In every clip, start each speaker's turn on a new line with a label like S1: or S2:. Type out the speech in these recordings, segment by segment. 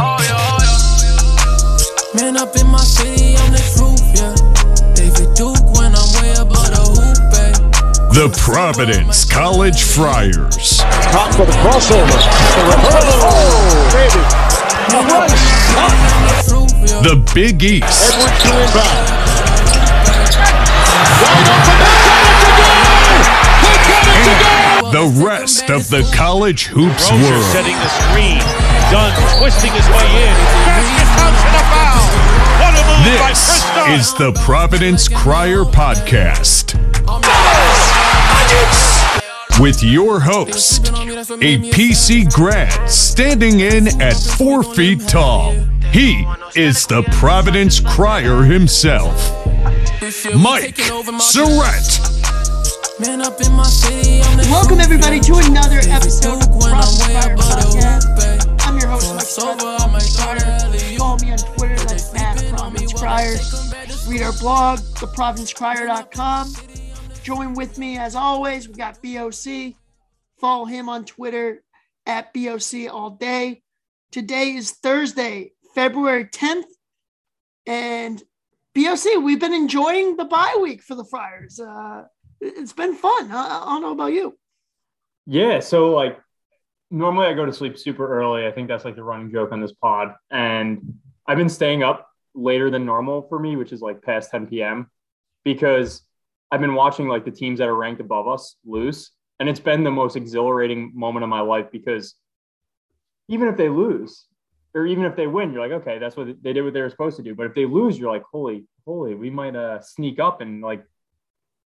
S1: Oh, oh, Man up in my city on the truth, yeah. David Duke when I'm way above the hoop, babe.
S2: The Providence College Friars.
S3: Top for the crossover. The reverse. Oh, baby. The run.
S1: The.
S2: The Big East.
S3: Edwards to inbound. Wide open.
S2: The rest of the college hoops
S4: Rozier
S2: world.
S4: setting the screen. Dunn twisting his way in. Basket counts and a foul. What a move by
S2: This
S4: Kris Dunn.
S2: is the Providence Crier Podcast. With your host, a PC grad standing in at four feet tall. He is the Providence Crier himself, Mike
S1: Surette.
S5: Welcome everybody to another episode of
S1: Duke when I'm way
S5: Fire
S1: above
S5: Podcast. I'm your host, Mike
S1: Sober,
S5: Scott.
S1: I might start early.
S5: Follow me on Twitter, that's at Providence Criers. Read our blog, theprovidencecrier.com. Join with me as always. We got BOC. Follow him on Twitter at BOC all day. Today is Thursday, February 10th. And BOC, we've been enjoying the bye week for the Friars. Uh, it's been fun. I, I don't know about you.
S6: Yeah, so like normally I go to sleep super early. I think that's like the running joke on this pod. And I've been staying up later than normal for me, which is like past 10 p.m. because I've been watching like the teams that are ranked above us lose. And it's been the most exhilarating moment of my life because even if they lose or even if they win, you're like, okay, that's what they did what they were supposed to do. But if they lose, you're like, holy, holy, we might uh, sneak up and like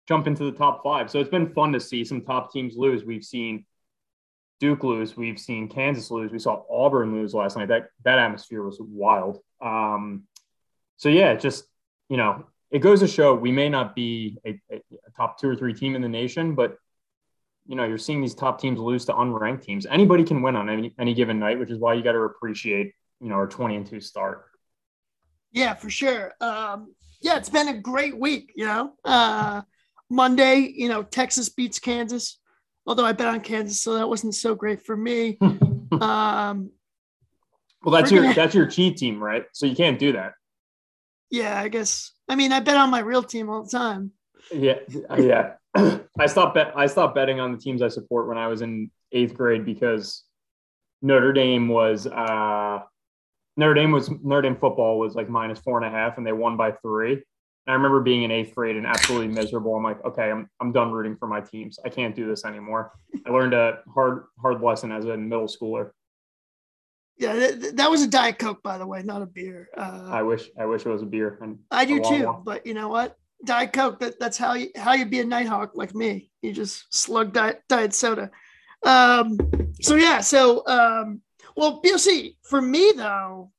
S6: jump into the top five. So it's been fun to see some top teams lose. We've seen Duke lose. We've seen Kansas lose. We saw Auburn lose last night. That that atmosphere was wild. Um, so yeah, just you know, it goes to show we may not be a, a, top two or three team in the nation, but you know, you're seeing these top teams lose to unranked teams. Anybody can win on any any given night, which is why you got to appreciate you know our 20 and two start.
S5: Yeah, for sure. Um, yeah, it's been a great week, you know. Uh, Monday, you know, Texas beats Kansas, although I bet on Kansas, so that wasn't so great for me. Um,
S6: Well, that's your
S5: gonna-
S6: that's your cheat team, right? So you can't do that.
S5: yeah, I guess. I mean, I bet on my real team all the time.
S6: Yeah, yeah. I stopped bet. I stopped betting on the teams I support when I was in eighth grade because Notre Dame was uh, Notre Dame was Notre Dame football was like minus four and a half, and they won by three. And I remember being in eighth grade and absolutely miserable. I'm like, okay, I'm I'm done rooting for my teams. I can't do this anymore. I learned a hard hard lesson as a middle schooler.
S5: Yeah, th- th- that was a Diet Coke, by the way, not a beer. Uh,
S6: I wish I wish it was a beer. And
S5: I do too,
S6: one.
S5: but you know what? Diet Coke. That, that's how you how you be a Nighthawk like me. You just slug diet, diet soda. Um, so yeah. So um, well, BOC for me though,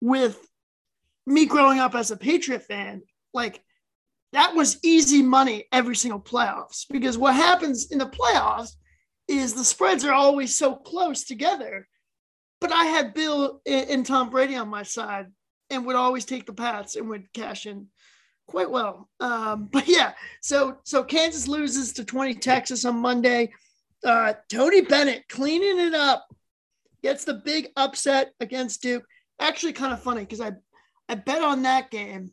S5: with me growing up as a Patriot fan, like that was easy money every single playoffs because what happens in the playoffs is the spreads are always so close together. But I had Bill and Tom Brady on my side and would always take the Pats and would cash in quite well. Um, but yeah, so so Kansas loses to 20 Texas on Monday. Uh, Tony Bennett cleaning it up, gets the big upset against Duke. Actually, kind of funny because I I bet on that game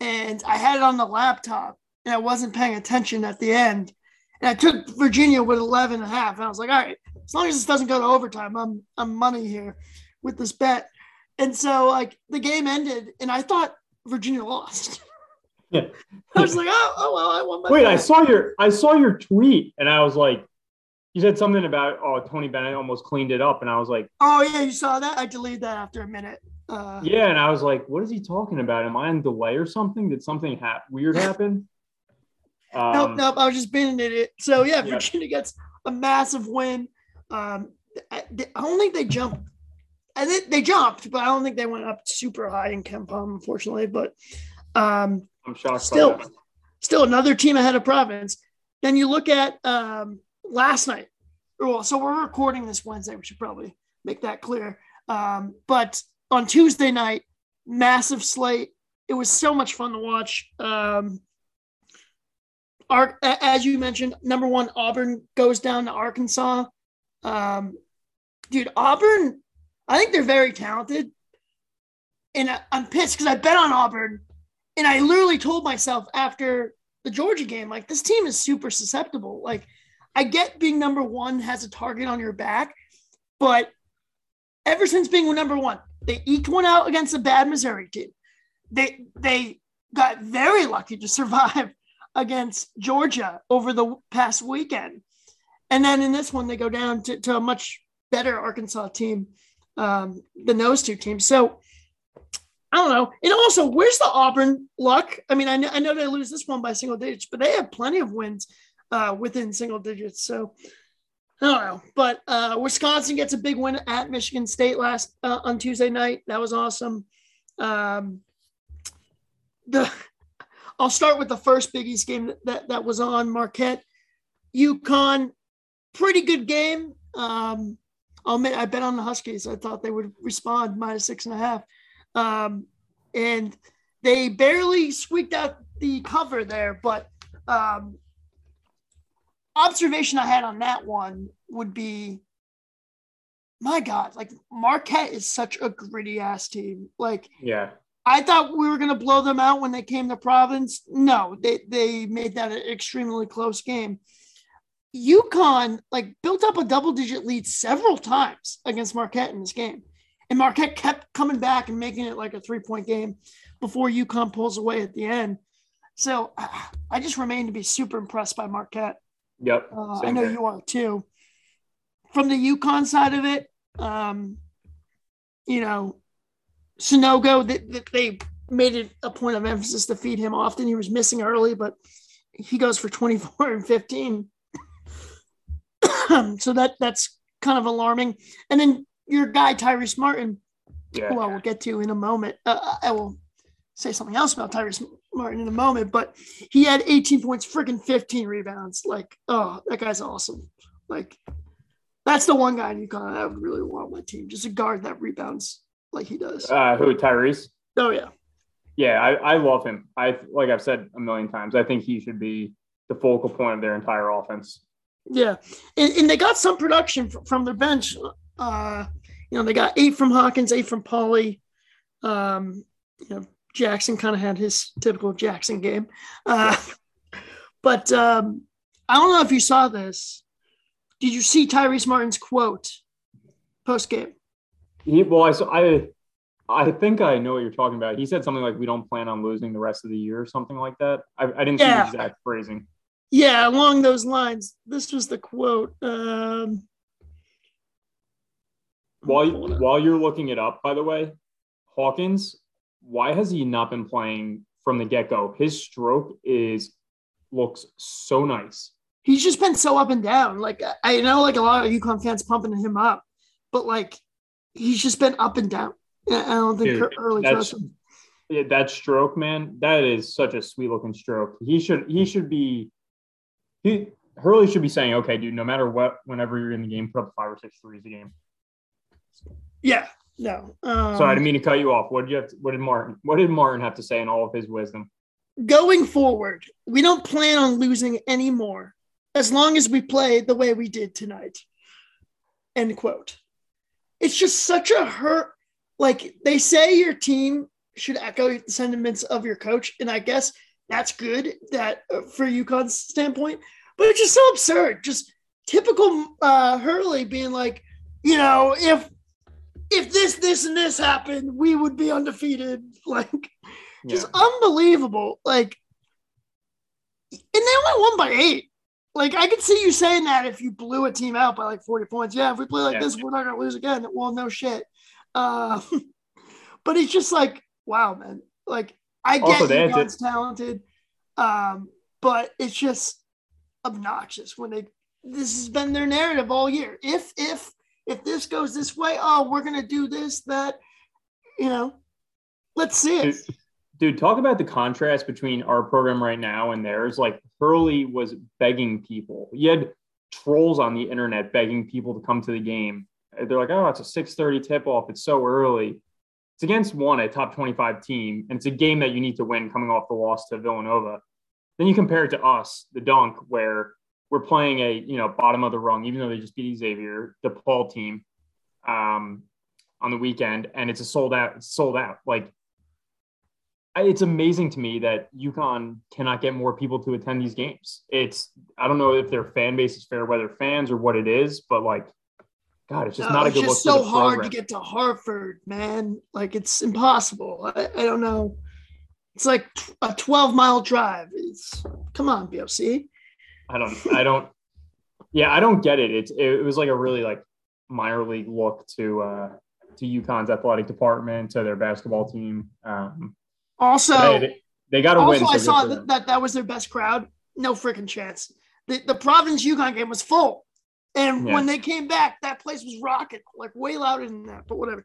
S5: and I had it on the laptop and I wasn't paying attention at the end. And I took Virginia with 11 and a half. And I was like, all right, as long as this doesn't go to overtime, I'm I'm money here with this bet. And so like the game ended and I thought Virginia lost.
S6: Yeah.
S5: I was like, oh, oh well, I won my
S6: Wait,
S5: bet.
S6: I saw your I saw your tweet, and I was like, you said something about oh Tony Bennett almost cleaned it up, and I was like,
S5: Oh yeah, you saw that? I deleted that after a minute. Uh,
S6: yeah, and I was like, what is he talking about? Am I on delay or something? Did something hap- weird happen? Um,
S5: nope, nope. I was just being an idiot. So yeah,
S6: Yeah.
S5: Virginia gets a massive win. Um, I, I don't think they jumped. I think they jumped, but I don't think they went up super high in KenPom, unfortunately. But um,
S6: I'm shocked.
S5: Still- still another team ahead of Providence. Then you look at um, last night. Well, so we're recording this Wednesday. We should probably make that clear. Um, but on Tuesday night, massive slate. It was so much fun to watch. Um, Ar- as you mentioned, number one, Auburn goes down to Arkansas. Um, dude, Auburn, I think they're very talented. And I, I'm pissed because I bet on Auburn. And I literally told myself after the Georgia game, like, this team is super susceptible. Like, I get being number one has a target on your back, but ever since being number one, they eked one out against a bad Missouri team. They they got very lucky to survive against Georgia over the past weekend. And then in this one, they go down to, to a much better Arkansas team um, than those two teams. So I don't know. And also, where's the Auburn luck? I mean, I know, I know they lose this one by single digits, but they have plenty of wins uh, within single digits. So I don't know. But uh, Wisconsin gets a big win at Michigan State last uh, on Tuesday night. That was awesome. Um, the I'll start with the first Big East game that, that, was on Marquette. UConn, pretty good game. Um, I'll admit, I bet on the Huskies. I thought they would respond minus six and a half. Um, and they barely squeaked out the cover there. But um, observation I had on that one would be my God, like Marquette is such a gritty ass team. Like,
S6: Yeah.
S5: I thought we were going to blow them out when they came to Providence. No, they, they made that an extremely close game. UConn like built up a double digit lead several times against Marquette in this game. And Marquette kept coming back and making it like a three point game before UConn pulls away at the end. So I just remain to be super impressed by Marquette.
S6: Yep.
S5: Uh, I know
S6: here.
S5: you are too. From the UConn side of it, um, you know, Sanogo, they, they- they made it a point of emphasis to feed him often. He was missing early, but he goes for 24 and 15. so that that's kind of alarming. And then your guy, Tyrese Martin,
S6: Yeah.
S5: who I will get to in a moment. Uh, I will say something else about Tyrese Martin in a moment, but he had 18 points, freaking 15 rebounds. Like, oh, that guy's awesome. Like, that's the one guy in UConn I would really want on my team, just a guard that rebounds like he does.
S6: Uh, who Tyrese?
S5: Oh yeah,
S6: Yeah, I, I love him. I like I've said a million times. I think he should be the focal point of their entire offense.
S5: yeah, and, and they got some production fr- from their bench. Uh, you know, they got eight from Hawkins, eight from Polley. Um, you know, Jackson kind of had his typical Jackson game. Uh, but um, I don't know if you saw this. Did you see Tyrese Martin's quote post game?
S6: Well, I I I think I know what you're talking about. He said something like, "We don't plan on losing the rest of the year," or something like that. I, I didn't see the exact phrasing.
S5: Yeah, along those lines. This was the quote. Um,
S6: While while you're looking it up, by the way, Hawkins, why has he not been playing from the get go? His stroke is looks so nice.
S5: he's just been so up and down. Like I- know, like a lot of UConn fans pumping him up, but like he's just been up and down. I don't think
S6: Dude,
S5: Hurley
S6: that's-. Yeah, that stroke, man, that is such a sweet looking stroke. He should he should be he Hurley should be saying, okay, dude, no matter what, whenever you're in the game, put up five or six threes a game.
S5: Yeah, no. Um,
S6: Sorry, I didn't mean to cut you off. What did you have to, what did Martin what did Martin have to say in all of his wisdom?
S5: going forward, we don't plan on losing anymore as long as we play the way we did tonight. End quote. It's just such a hurt. Like they say your team should echo the sentiments of your coach. And I guess that's good that uh, for UConn's standpoint, but it's just so absurd. Just typical uh, Hurley being like, you know, if if this, this, and this happened, we would be undefeated. Like, just unbelievable. Like, and they only won by eight. Like, I could see you saying that if you blew a team out by like 40 points. Yeah, if we play like
S6: Yeah.
S5: this, we're not going to lose again. Well, no shit. Uh, but it's just like, wow, man. Like, I get
S6: Also, they had
S5: talented, um, but it's just obnoxious when they. This has been their narrative all year. If if if this goes this way, oh, we're gonna do this, that, you know. Let's see it.
S6: Dude, dude, talk about the contrast between our program right now and theirs. Like Hurley was begging people. You had trolls on the internet begging people to come to the game. They're like, "Oh, it's a 6:30 tip-off. It's so early." It's against one, a top 25 team, and it's a game that you need to win coming off the loss to Villanova. Then you compare it to us, the Dunk, where we're playing a you know bottom of the rung, even though they just beat Xavier, the Paul team, um, on the weekend, and it's a sold out. It's sold out. Like I- it's amazing to me that UConn cannot get more people to attend these games. It's I don't know if their fan base is fair weather fans or what it is, but like, God, it's just
S5: No,
S6: not a good
S5: just
S6: look
S5: so
S6: for the
S5: hard
S6: program.
S5: to get to Hartford, man. Like it's impossible. I, I don't know. It's like a 12 mile drive. It's come on, BOC.
S6: I don't, I don't, yeah, I don't get it. It's, it was like a really like minor league look to, uh, to UConn's athletic department, to their basketball team. Um,
S5: Also,
S6: hey, they, they got to win.
S5: also I saw that, that that was their best crowd. No freaking chance. The the Providence UConn game was full, and
S6: Yeah.
S5: when they came back, that place was rocking, like way louder than that. But whatever.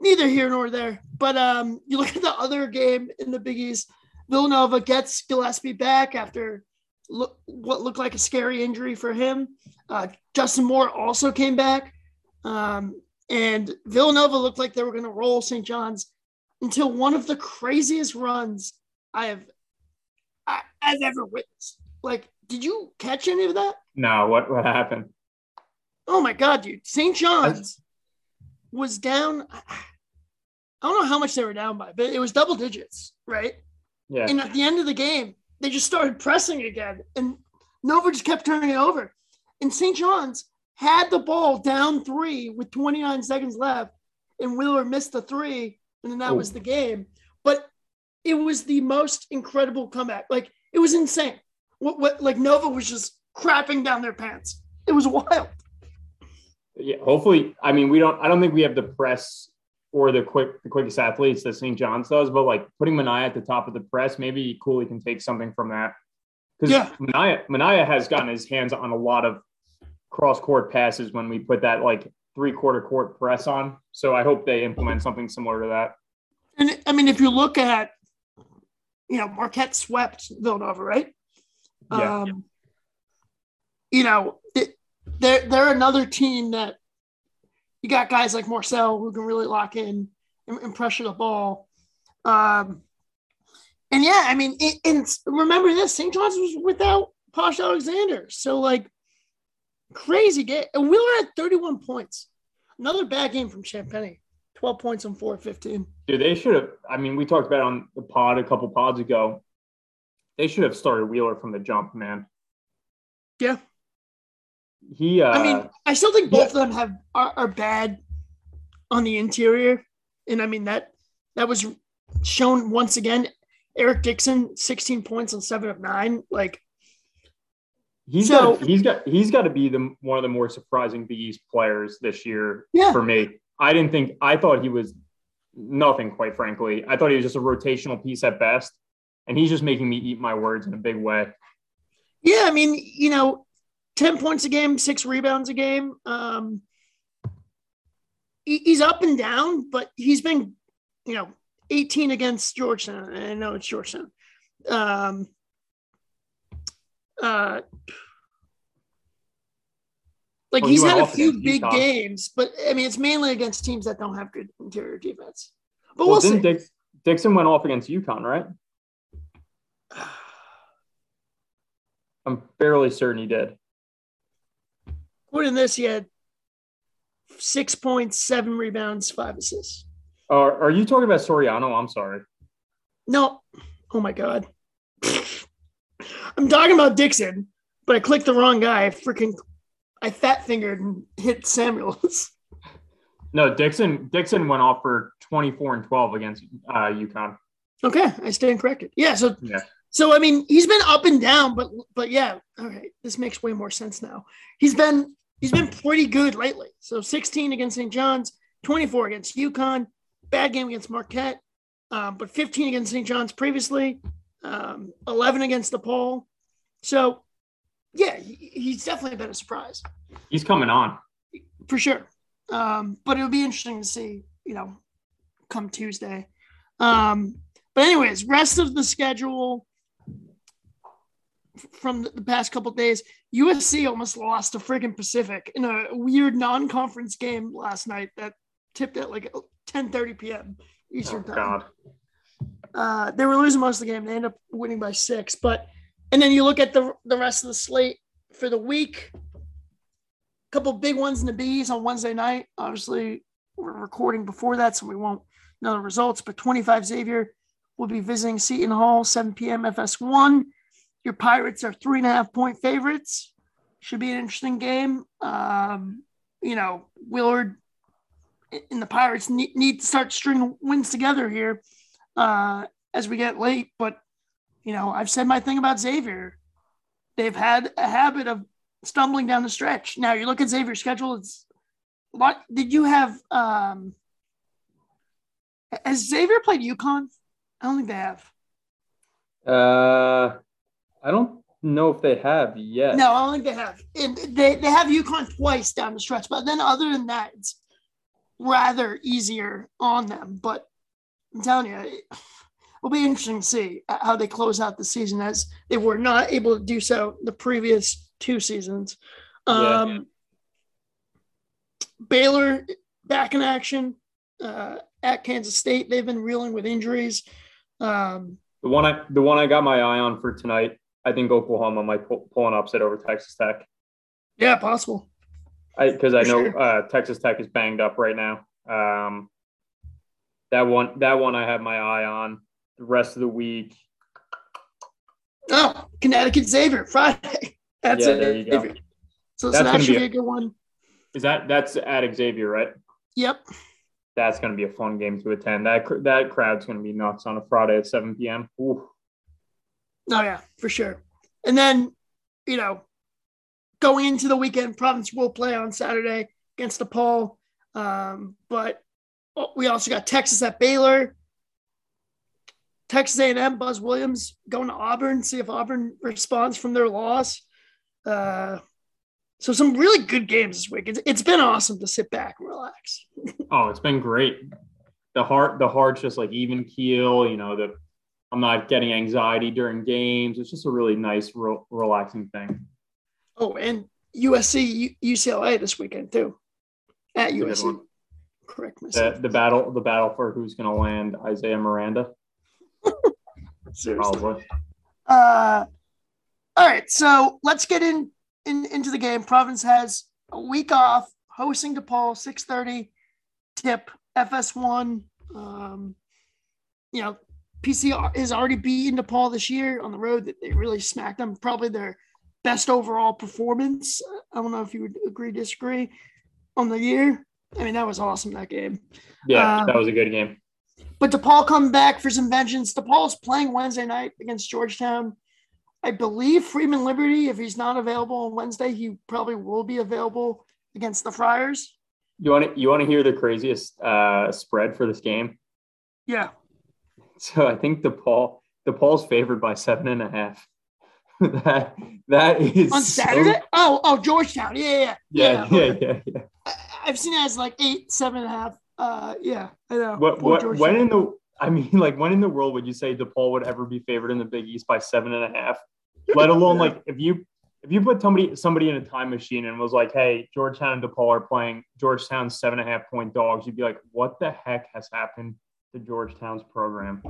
S5: Neither here nor there. But um, you look at the other game in the Big East. Villanova gets Gillespie back after look, what looked like a scary injury for him. Uh, Justin Moore also came back, um, and Villanova looked like they were going to roll St. John's until one of the craziest runs I have I, I've ever witnessed. Like, did you catch any of that?
S6: No, what, what happened?
S5: Oh my god, dude! St. John's was down. I I don't know how much they were down by, but it was double digits, right?
S6: Yeah.
S5: And at the end of the game, they just started pressing again, and Nova just kept turning it over. And St. John's had the ball down three with 29 seconds left, and Wheeler missed the three, and then that was the game. But it was the most incredible comeback. Like it was insane. What, what like Nova was just crapping down their pants. It was wild.
S6: yeah, hopefully, I mean, we don't, I don't think we have the press or the quick, the quickest athletes that St. John's does, but like putting Minaya at the top of the press, maybe Cooley can take something from that. Because
S5: Yeah.
S6: Minaya, Minaya has gotten his hands on a lot of cross court passes when we put that like three quarter court press on. So I hope they implement something similar to that.
S5: And I mean, if you look at, you know, Marquette swept Villanova, right?
S6: Yeah.
S5: Um, you know, it, they're they're another team that you got guys like Morsell who can really lock in and, and pressure the ball. Um, and yeah, I mean, it, and remember this: St. John's was without Posh Alexander, so like crazy game. And Wheeler had 31 points. Another bad game from Champagnie. 12 points on 4 15.
S6: Dude, they should have. I mean, we talked about it on the pod a couple pods ago. They should have started Wheeler from the jump, man.
S5: Yeah.
S6: He, uh,
S5: I mean, I still think both of them have are, are bad on the interior, and I mean that that was shown once again. Eric Dixon, 16 points on seven of nine. Like,
S6: he's
S5: so-
S6: got, he's got, he's got to be the one of the more surprising Big East players this year
S5: Yeah.
S6: for me. I didn't think. I thought he was nothing, quite frankly. I thought he was just a rotational piece at best, and he's just making me eat my words in a big way.
S5: yeah, I mean, you know, 10 points a game, six rebounds a game. Um, he- he's up and down, but he's been, you know, 18 against Georgetown. I know it's Georgetown. Um, uh, like
S6: Well,
S5: he's
S6: went
S5: had a few big
S6: UConn.
S5: games, but I mean, it's mainly against teams that don't have good interior defense. But
S6: Well,
S5: we'll see.
S6: Dix, Dixon went off against UConn, right? I'm fairly certain he did.
S5: According to this, he had six points, seven rebounds, five assists.
S6: Are are you talking about Soriano? I'm sorry.
S5: No, oh my god, I'm talking about Dixon, but I clicked the wrong guy. I freaking, I fat fingered and hit Samuels.
S6: No, Dixon Dixon went off for 24 and 12 against uh, UConn.
S5: okay, I stand corrected. Yeah, so
S6: Yeah.
S5: So I mean, he's been up and down, but but yeah, all right, this makes way more sense now. He's been he's been pretty good lately. So 16 against St. John's, 24 against UConn, bad game against Marquette, um, but 15 against St. John's previously, um, 11 against the DePaul. So yeah, he- he's definitely been a surprise
S6: He's coming on.
S5: for sure. Um, but it would be interesting to see, you know, come Tuesday. Um, but anyways, rest of the schedule from the, past couple days, USC almost lost to friggin' Pacific in a weird non-conference game last night that tipped at like 10:30 p.m. Eastern
S6: Oh,
S5: time.
S6: God.
S5: Uh, they were losing most of the game. They end up winning by six. But and then you look at the the rest of the slate for the week. A couple big ones in the bees on Wednesday night. Obviously, we're recording before that, so we won't know the results. But 25 Xavier will be visiting Seton Hall, 7 p.m. FS1. Your Pirates are three and a half point favorites. Should be an interesting game. Um, you know, Willard and the Pirates need, need to start stringing wins together here uh, as we get late. But, you know, I've said my thing about Xavier. They've had a habit of stumbling down the stretch. Now you look at Xavier's schedule, it's what did you have um has Xavier played UConn? I don't think they have.
S6: Uh, I don't know if they have yet.
S5: No, I don't think they have. And they, they have UConn twice down the stretch, but then other than that, it's rather easier on them. But I'm telling you, it will be interesting to see how they close out the season as they were not able to do so the previous two seasons.
S6: Yeah.
S5: Um, Baylor back in action uh, at Kansas State. They've been reeling with injuries. Um,
S6: The one I the one I got my eye on for tonight. I think Oklahoma might pull, pull an upset over Texas Tech.
S5: yeah, possible.
S6: I because I know
S5: sure.
S6: uh, Texas Tech is banged up right now. Um, that one that one I have my eye on. The rest of the week,
S5: Oh, Connecticut Xavier Friday. That's
S6: Yeah,
S5: it.
S6: go.
S5: So,
S6: That's
S5: that
S6: gonna
S5: should
S6: be
S5: a good one.
S6: is that that's at Xavier, right?
S5: Yep.
S6: That's going to be a fun game to attend. That that crowd's going to be nuts on a Friday at 7 p.m. Ooh.
S5: Oh yeah, for sure. And then, you know, going into the weekend, Providence will play on Saturday against DePaul. Um, but we also got Texas at Baylor. Texas A&M, Buzz Williams going to Auburn, see if Auburn responds from their loss. Uh, so some really good games this week. It's, it's been awesome to sit back and relax.
S6: Oh, it's been great. The heart, the heart's just like even keel. You know, the I'm not getting anxiety during games. It's just a really nice, re- relaxing thing.
S5: Oh, and USC, UCLA this weekend too, at
S6: good
S5: USC. Correct myself.
S6: The, the battle, the battle for who's going to land Isaiah Miranda,
S5: Seriously.
S6: probably.
S5: Uh, all right, so let's get in, in into the game. Province has a week off, hosting DePaul, six thirty, tip FS1. Um, you know, PC has already beaten DePaul this year on the road. That they really smacked them. Probably their best overall performance. I don't know if you would agree, disagree on the year. I mean, that was awesome that game.
S6: Yeah,
S5: Um,
S6: that was a good game.
S5: But DePaul come back for some vengeance. DePaul's playing Wednesday night against Georgetown. I believe Freeman Liberty, if he's not available on Wednesday, he probably will be available against the Friars.
S6: You want to you want to hear the craziest uh, spread for this game?
S5: Yeah.
S6: So I think DePaul DePaul's favored by seven and a half. that that is
S5: On
S6: so-
S5: Saturday? Oh, oh, Georgetown. Yeah, yeah,
S6: yeah, yeah, yeah, yeah.
S5: I, I've seen it as like eight, seven and a half. Uh, yeah, I know.
S6: What
S5: Poor
S6: what
S5: Georgetown.
S6: when in the I mean like when in the world would you say DePaul would ever be favored in the Big East by seven and a half? Let alone
S5: Yeah.
S6: like if you if you put somebody somebody in a time machine and was like, hey, Georgetown and DePaul are playing Georgetown's seven and a half point dogs, you'd be like, what the heck has happened to Georgetown's program?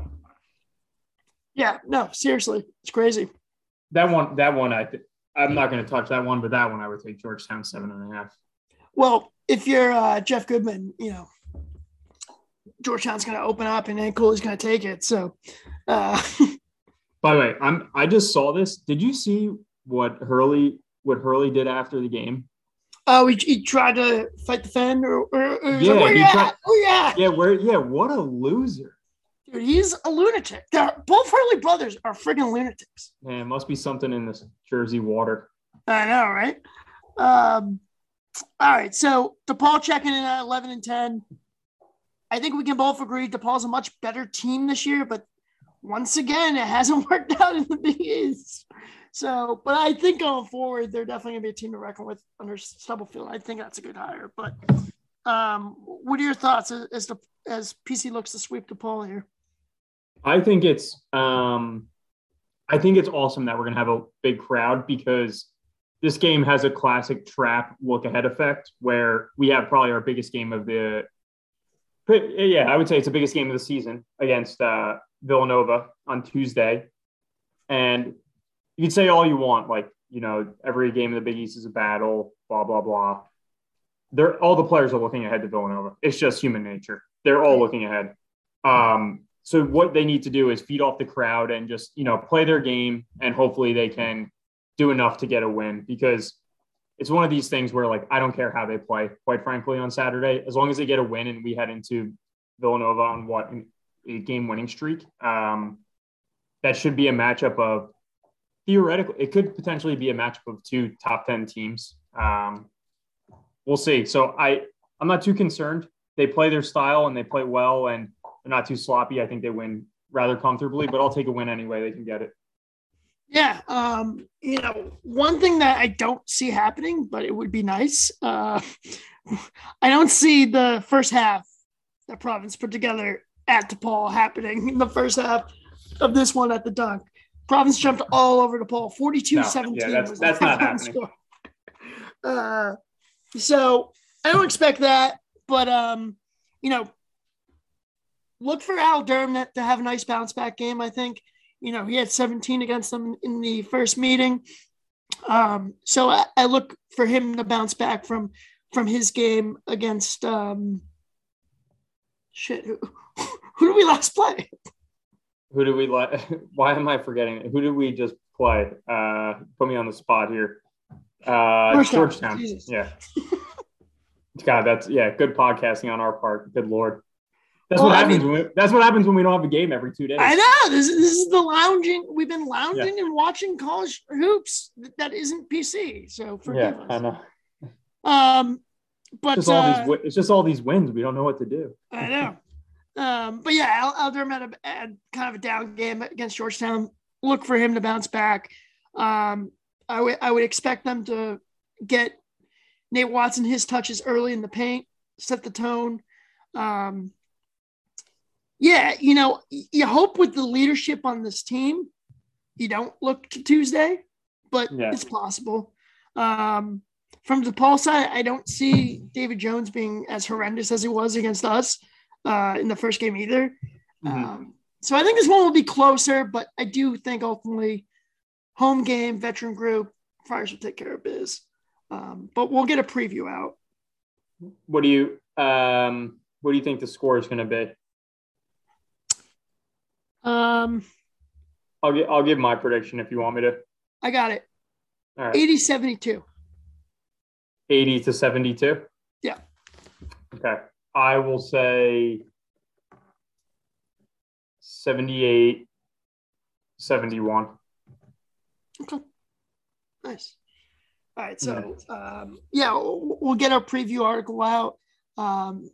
S5: Yeah, no, seriously, it's crazy.
S6: That one, that one, I th- I'm not going to touch that one, but that one I would take Georgetown seven and a half.
S5: Well, if you're uh, Jeff Goodman, you know, Georgetown's going to open up and then Cooley's going to take it. So, uh,
S6: By the way, I'm I just saw this. Did you see what Hurley what Hurley did after the game?
S5: Oh, he, he tried to fight the fan, or, or, or
S6: Yeah,
S5: yeah, where
S6: he
S5: you at?
S6: tried-
S5: Oh, yeah.
S6: Yeah, where yeah, what a loser.
S5: Dude, he's a lunatic. They're, both Hurley brothers are friggin' lunatics.
S6: Man, it must be something in this Jersey water.
S5: I know, right? Um, all right. So DePaul checking in at 11 and 10. I think we can both agree DePaul's a much better team this year, but once again, it hasn't worked out in the Big East. So, but I think going forward, they're definitely going to be a team to reckon with under Stubblefield. I think that's a good hire. But um, what are your thoughts as, as, the, as PC looks to sweep DePaul here?
S6: I think it's um I think it's awesome that we're gonna have a big crowd because this game has a classic trap look ahead effect where we have probably our biggest game of the yeah, I would say it's the biggest game of the season against uh, Villanova on Tuesday. And you can say all you want, like you know, every game of the Big East is a battle, blah, blah, blah. They're all the players are looking ahead to Villanova. It's just human nature. They're all looking ahead. Um, so what they need to do is feed off the crowd and just, you know, play their game and hopefully they can do enough to get a win because it's one of these things where like I don't care how they play, quite frankly, on Saturday, as long as they get a win and we head into Villanova on what a game winning streak. Um, that should be a matchup of theoretically, it could potentially be a matchup of two top 10 teams. Um, we'll see. So I, I'm not too concerned. They play their style and they play well and they're not too sloppy. I think they win rather comfortably, but I'll take a win anyway. They can get it.
S5: Yeah, um, you know, one thing that I don't see happening, but it would be nice. Uh, I don't see the first half that Providence put together at DePaul happening in the first half of this one at the dunk. Providence jumped all over DePaul, 42
S6: No,
S5: 17.
S6: yeah, that's- that's not happening.
S5: Uh, so I don't expect that, but, um, you know, look for Al Durham to- have a nice bounce back game, I think. You know, he had 17 against them in the first meeting. Um, so I, I look for him to bounce back from from his game against um shit, who, who did we last play?
S6: Who do we like? Why am I forgetting? it? Who did we just play? Uh, put me on the spot here. Uh,
S5: Georgetown.
S6: Georgetown. Yeah. God, that's yeah, good podcasting on our part. Good lord. That's
S5: Well,
S6: what
S5: I
S6: happens
S5: mean-
S6: when we, that's what happens when we don't have a game every two days.
S5: I know this, this is the lounging. We've been lounging and watching college hoops that isn't PC. So forgive us
S6: yeah, I know.
S5: Um, but
S6: It's just all
S5: uh,
S6: these. It's just all these wins. We don't know what to do.
S5: I know. Um, but yeah, Al, Al Durham had, a, had kind of a down game against Georgetown. Look for him to bounce back. Um, I would I would expect them to get Nate Watson his touches early in the paint, set the tone. Um, yeah, you know, you hope with the leadership on this team, you don't look to Tuesday, but
S6: Yeah.
S5: it's possible. Um, from DePaul side, I don't see David Jones being as horrendous as he was against us uh, in the first game either.
S6: Mhm.
S5: Um, so I think this one will be closer, but I do think ultimately home game, veteran group, Friars will take care of biz. Um, but we'll get a preview out.
S6: What do you um what do you think the score is going to be?
S5: Um,
S6: I'll get I'll give my prediction if you want me to.
S5: I got it.
S6: All right.
S5: 80 72.
S6: 80 to 72.
S5: Yeah.
S6: Okay. I will say 78 71.
S5: Nice. All right. So, um, yeah, we'll, we'll get our preview article out. Um,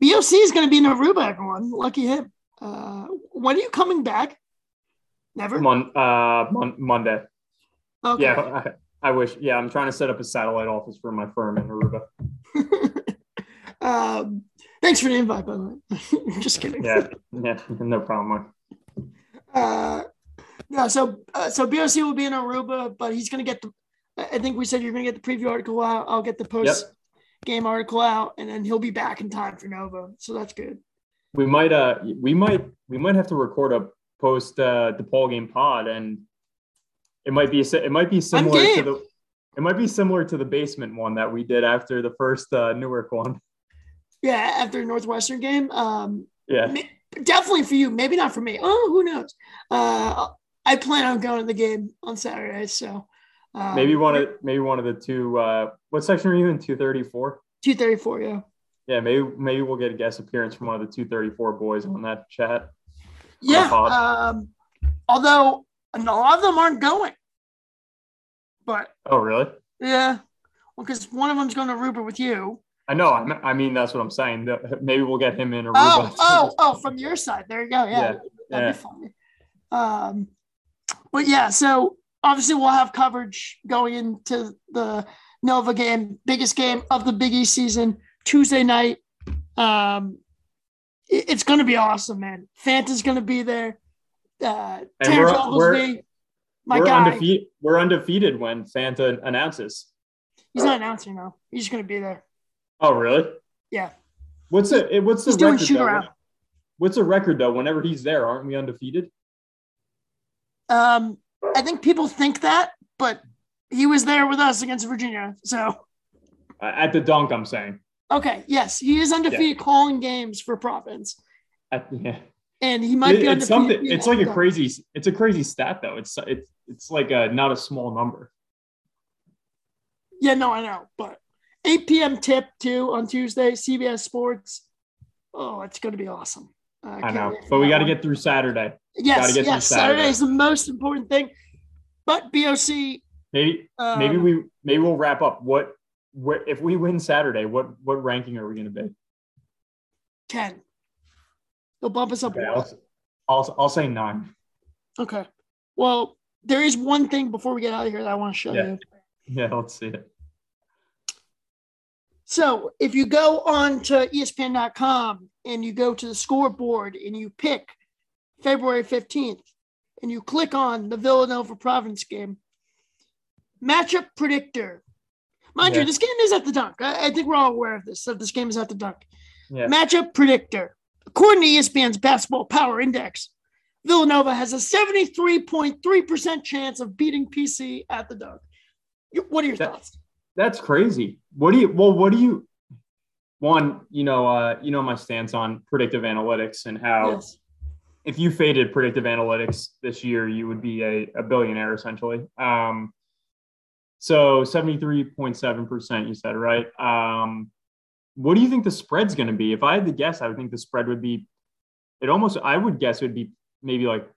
S5: BOC is going to be in Aruba, everyone. Lucky him. Uh, when are you coming back? Never.
S6: Mon- uh, mon- Monday.
S5: Okay.
S6: Yeah. I, I wish. Yeah. I'm trying to set up a satellite office for my firm in Aruba.
S5: um, thanks for the invite, by the way. Just kidding.
S6: Yeah. Yeah. No problem.
S5: Uh, no, so uh, so BOC will be in Aruba, but he's going to get the. I think we said you're going to get the preview article out. I'll get the post game article out, and then he'll be back in time for Nova. So that's good.
S6: We might, uh, we might, we might have to record a post, uh, DePaul game pod and it might be, it might be similar to the, it might be similar to the basement one that we did after the first, uh, Newark one.
S5: Yeah, after Northwestern game, um,
S6: Yeah.
S5: definitely for you. Maybe not for me. Oh, who knows? Uh, I plan on going to the game on Saturday, so um,
S6: Maybe one of maybe one of the two. Uh, what section are you in? Two thirty four.
S5: two thirty four. Yeah,
S6: Yeah, maybe maybe we'll get a guest appearance from one of the two thirty four boys on that chat.
S5: yeah. Um, although a lot of them aren't going, but
S6: Oh, really?
S5: yeah, well, because one of them's going to Aruba with you.
S6: I know. I me- I mean, that's what I'm saying. Maybe we'll get him in Aruba.
S5: Oh, oh, oh, from your side. There you go. Yeah,
S6: Yeah,
S5: that'd
S6: yeah.
S5: be. Um, but yeah, so obviously we'll have coverage going into the Nova game, biggest game of the Big East season, Tuesday night. Um, it- it's going to be awesome, man. Fanta's going to be there. Uh, Terrence
S6: we're-
S5: Oglesby, my
S6: we're
S5: guy.
S6: undefeated. We're undefeated when Fanta announces.
S5: He's not announcing now. He's just going to be there.
S6: Oh, really?
S5: Yeah.
S6: What's it? what's the
S5: He's doing
S6: record?
S5: shoot
S6: though?
S5: around.
S6: What's the record though? Whenever he's there, aren't we undefeated?
S5: Um, I think people think that, but he was there with us against Virginia. So
S6: At the dunk, I'm saying.
S5: okay, yes, he is undefeated calling games for Providence,
S6: At, yeah.
S5: and he might
S6: It-
S5: be
S6: it's
S5: undefeated.
S6: something. It's like a
S5: yeah.
S6: crazy. It's a crazy stat though. It's it's it's like a not a small number.
S5: Yeah, no, I know, but 8 p.m. tip too on Tuesday, CBS Sports. Oh, it's going to be awesome. Uh,
S6: I know, but we got to get through Saturday.
S5: yes, yes.
S6: Saturday.
S5: Saturday is the most important thing. But BOC,
S6: Maybe
S5: um,
S6: maybe we maybe we'll wrap up. What what if we win Saturday? What what ranking are we going to be?
S5: 10. They'll bump us up.
S6: Okay. I'll, I'll I'll say nine.
S5: Okay. Well, there is one thing before we get out of here that I want to show
S6: Yeah.
S5: you.
S6: Yeah, let's see it.
S5: So if you go on to ESPN.com and you go to the scoreboard and you pick February 15th and you click on the Villanova Providence game, matchup predictor. Mind
S6: Yeah.
S5: you, this game is at the dunk. I, I think we're all aware of this, that this game is at the dunk.
S6: Yeah.
S5: Matchup predictor. According to ESPN's Basketball Power Index, Villanova has a 73.3% chance of beating PC at the dunk. What are your
S6: That-
S5: thoughts?
S6: That's crazy. What do you? Well, what do you? One, you know, uh, you know my stance on predictive analytics and how
S5: Yes.
S6: if you faded predictive analytics this year, you would be a, a billionaire essentially. Um, so seventy three point seven percent, you said right. Um, what do you think the spread's going to be? If I had to guess, I would think the spread would be. It almost, I would guess, it would be maybe like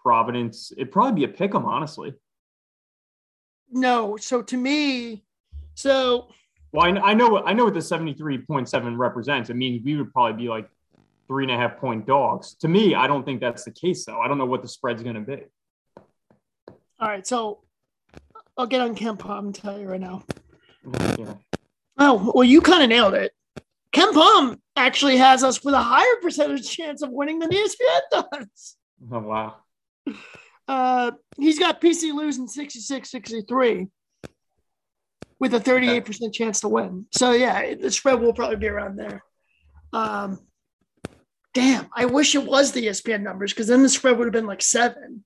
S6: Providence. It'd probably be a pick 'em, honestly.
S5: No. So to me, so
S6: Well, I, I know I know what the seventy three point seven represents. It means we would probably be like three and a half point dogs. To me, I don't think that's the case though. I don't know what the spread's going to be.
S5: all right. So I'll get on KenPom and tell you right now.
S6: Yeah.
S5: Oh, well, you kind of nailed it. KenPom actually has us with a higher percentage chance of winning than ESPN does.
S6: Oh wow.
S5: Uh, he's got PC losing 66 63 with a 38% chance to win. So, yeah, the spread will probably be around there. Um, damn, I wish it was the ESPN numbers because then the spread would have been like seven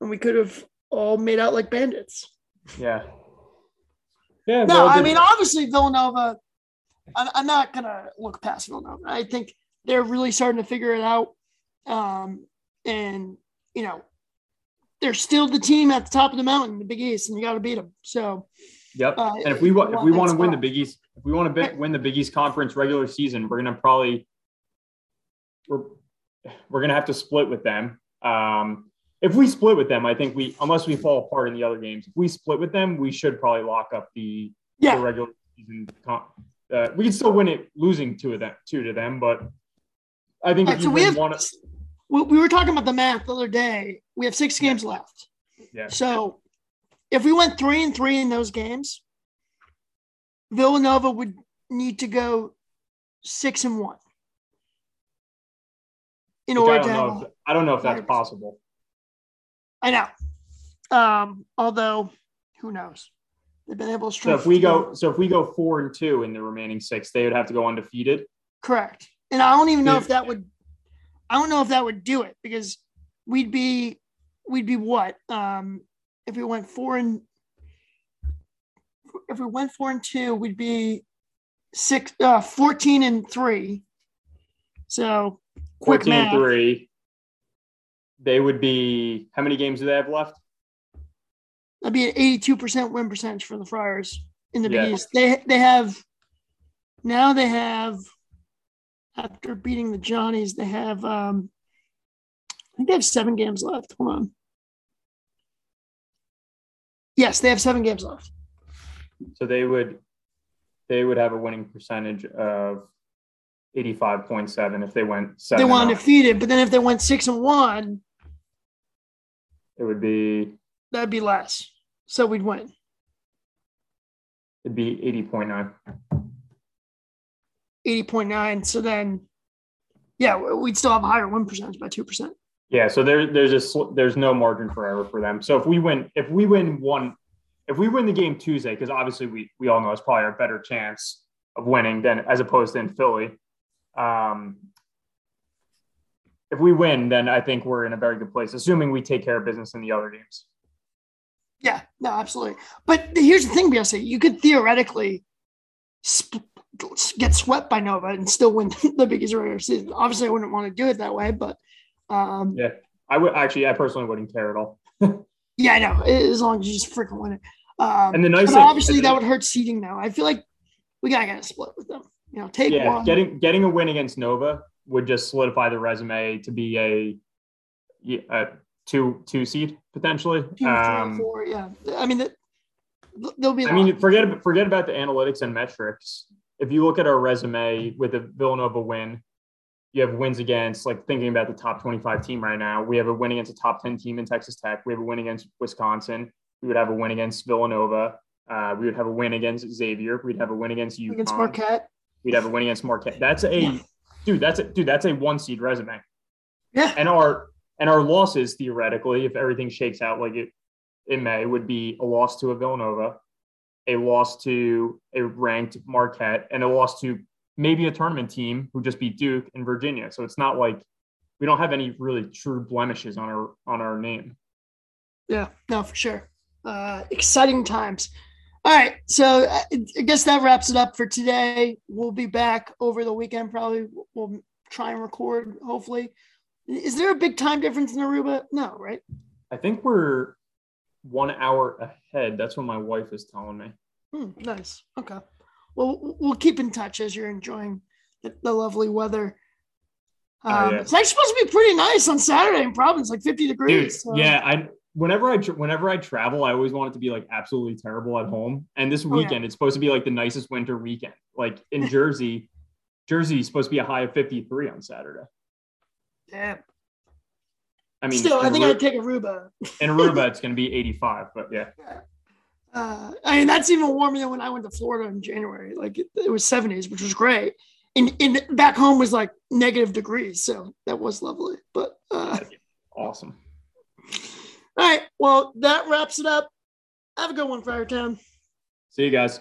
S5: and we could have all made out like bandits.
S6: Yeah. Yeah.
S5: No, I mean, obviously, Villanova, I'm, I'm not going to look past Villanova. I think they're really starting to figure it out. Um, and, you know, they're still the team at the top of the mountain, the Big East, and you got to beat them. So,
S6: Yep.
S5: uh,
S6: and if we want, if we want to win the. Big East, if we want to win the Big East Conference regular season, we're gonna probably we're we're gonna have to split with them. Um, if we split with them, I think we unless we fall apart in the other games, if we split with them, we should probably lock up the, the regular season. Uh, we can still win it, losing two of them, two to them, but I think
S5: right,
S6: you
S5: so we have,
S6: one,
S5: we, we were talking about the math the other day. We have six games left.
S6: yeah,
S5: So, if we went three and three in those games, Villanova would need to go six and one in
S6: which
S5: order
S6: don't
S5: to
S6: know. If, I don't know if that's possible.
S5: I know. Um, although, who knows? They've been able to
S6: So if we go, so if we go four and two in the remaining six, they would have to go undefeated.
S5: correct, and I don't even know if that would. I don't know if that would do it because we'd be, we'd be what? Um, if we went four and, if we went four and two, we'd be six, uh, 14 and three. So quick
S6: 14 and three. They would be how many games do they have left?
S5: That'd be an 82% win percentage for the Friars in the. Big East. They they have now they have after beating the Johnnies, they have um I think they have seven games left. Hold on. Yes, they have seven games left.
S6: So they would they would have a winning percentage of 85.7 if they went seven.
S5: They
S6: up.
S5: undefeated, but then if they went six and one,
S6: It would be
S5: that'd be less. So we'd win.
S6: it'd be 80.9.
S5: 80.9. So then yeah, we'd still have a higher win percentage by two percent.
S6: Yeah, so there there's a sl- there's no margin for error for them. So if we win if we win one if we win the game Tuesday, because obviously we we all know it's probably our better chance of winning than as opposed to in Philly. Um, if we win, then I think we're in a very good place, assuming we take care of business in the other games.
S5: Yeah, no, absolutely. But here's the thing, BSC, you could theoretically sp- get swept by Nova and still win the Big East regular season. Obviously, I wouldn't want to do it that way, but um,
S6: Yeah. I would actually, I personally wouldn't care at all.
S5: yeah, I know. As long as you just freaking win it. Um,
S6: And the nice thing-
S5: obviously, that would hurt seeding now. I feel like we gotta get a split with them. You know, take
S6: yeah,
S5: one.
S6: getting getting a win against Nova would just solidify the resume to be a, a two two seed potentially.
S5: two, three,
S6: Um,
S5: four. Yeah, I mean, that- there'll be. a
S6: I mean,
S5: lot.
S6: forget forget about the analytics and metrics. If you look at our resume with the Villanova win, you have wins against like thinking about the top 25 team right now. We have a win against a top 10 team in Texas Tech. We have a win against Wisconsin. We would have a win against Villanova. Uh, we would have a win against Xavier. We'd have a win against UConn.
S5: against Marquette.
S6: We'd have a win against Marquette. That's a
S5: Yeah.
S6: dude. That's a dude. That's a one seed resume.
S5: Yeah.
S6: And our and our losses theoretically, if everything shakes out like it it may, would be a loss to a Villanova, a loss to a ranked Marquette, and a loss to maybe a tournament team who just beat Duke and Virginia. So it's not like we don't have any really true blemishes on our on our name.
S5: Yeah, no, for sure. Uh, exciting times. All right, so uh, I I guess that wraps it up for today. We'll be back over the weekend. Probably we'll try and record. Hopefully, is there a big time difference in Aruba? No, right?
S6: I think we're one hour ahead. That's what my wife is telling me.
S5: Hmm, nice. Okay. Well, we'll keep in touch as you're enjoying the, the lovely weather.
S6: Oh,
S5: Um,
S6: yeah.
S5: It's actually supposed to be pretty nice on Saturday in Providence, like 50
S6: Dude,
S5: degrees. so-
S6: yeah, I whenever I whenever I travel, I always want it to be like absolutely terrible at home. And this
S5: Oh, yeah.
S6: weekend, it's supposed to be like the nicest winter weekend. Like in Jersey, Jersey is supposed to be a high of 53 on Saturday.
S5: yeah.
S6: I mean,
S5: Still, I think
S6: Aru-
S5: I'd take Aruba.
S6: in Aruba, it's going to be 85, but yeah.
S5: Uh, I mean, that's even warmer than when I went to Florida in January. Like it, it was 70s, which was great. And in back home was like negative degrees, so that was lovely. But uh,
S6: Awesome.
S5: all right, well, that wraps it up. Have a good one, Friartown.
S6: See you guys.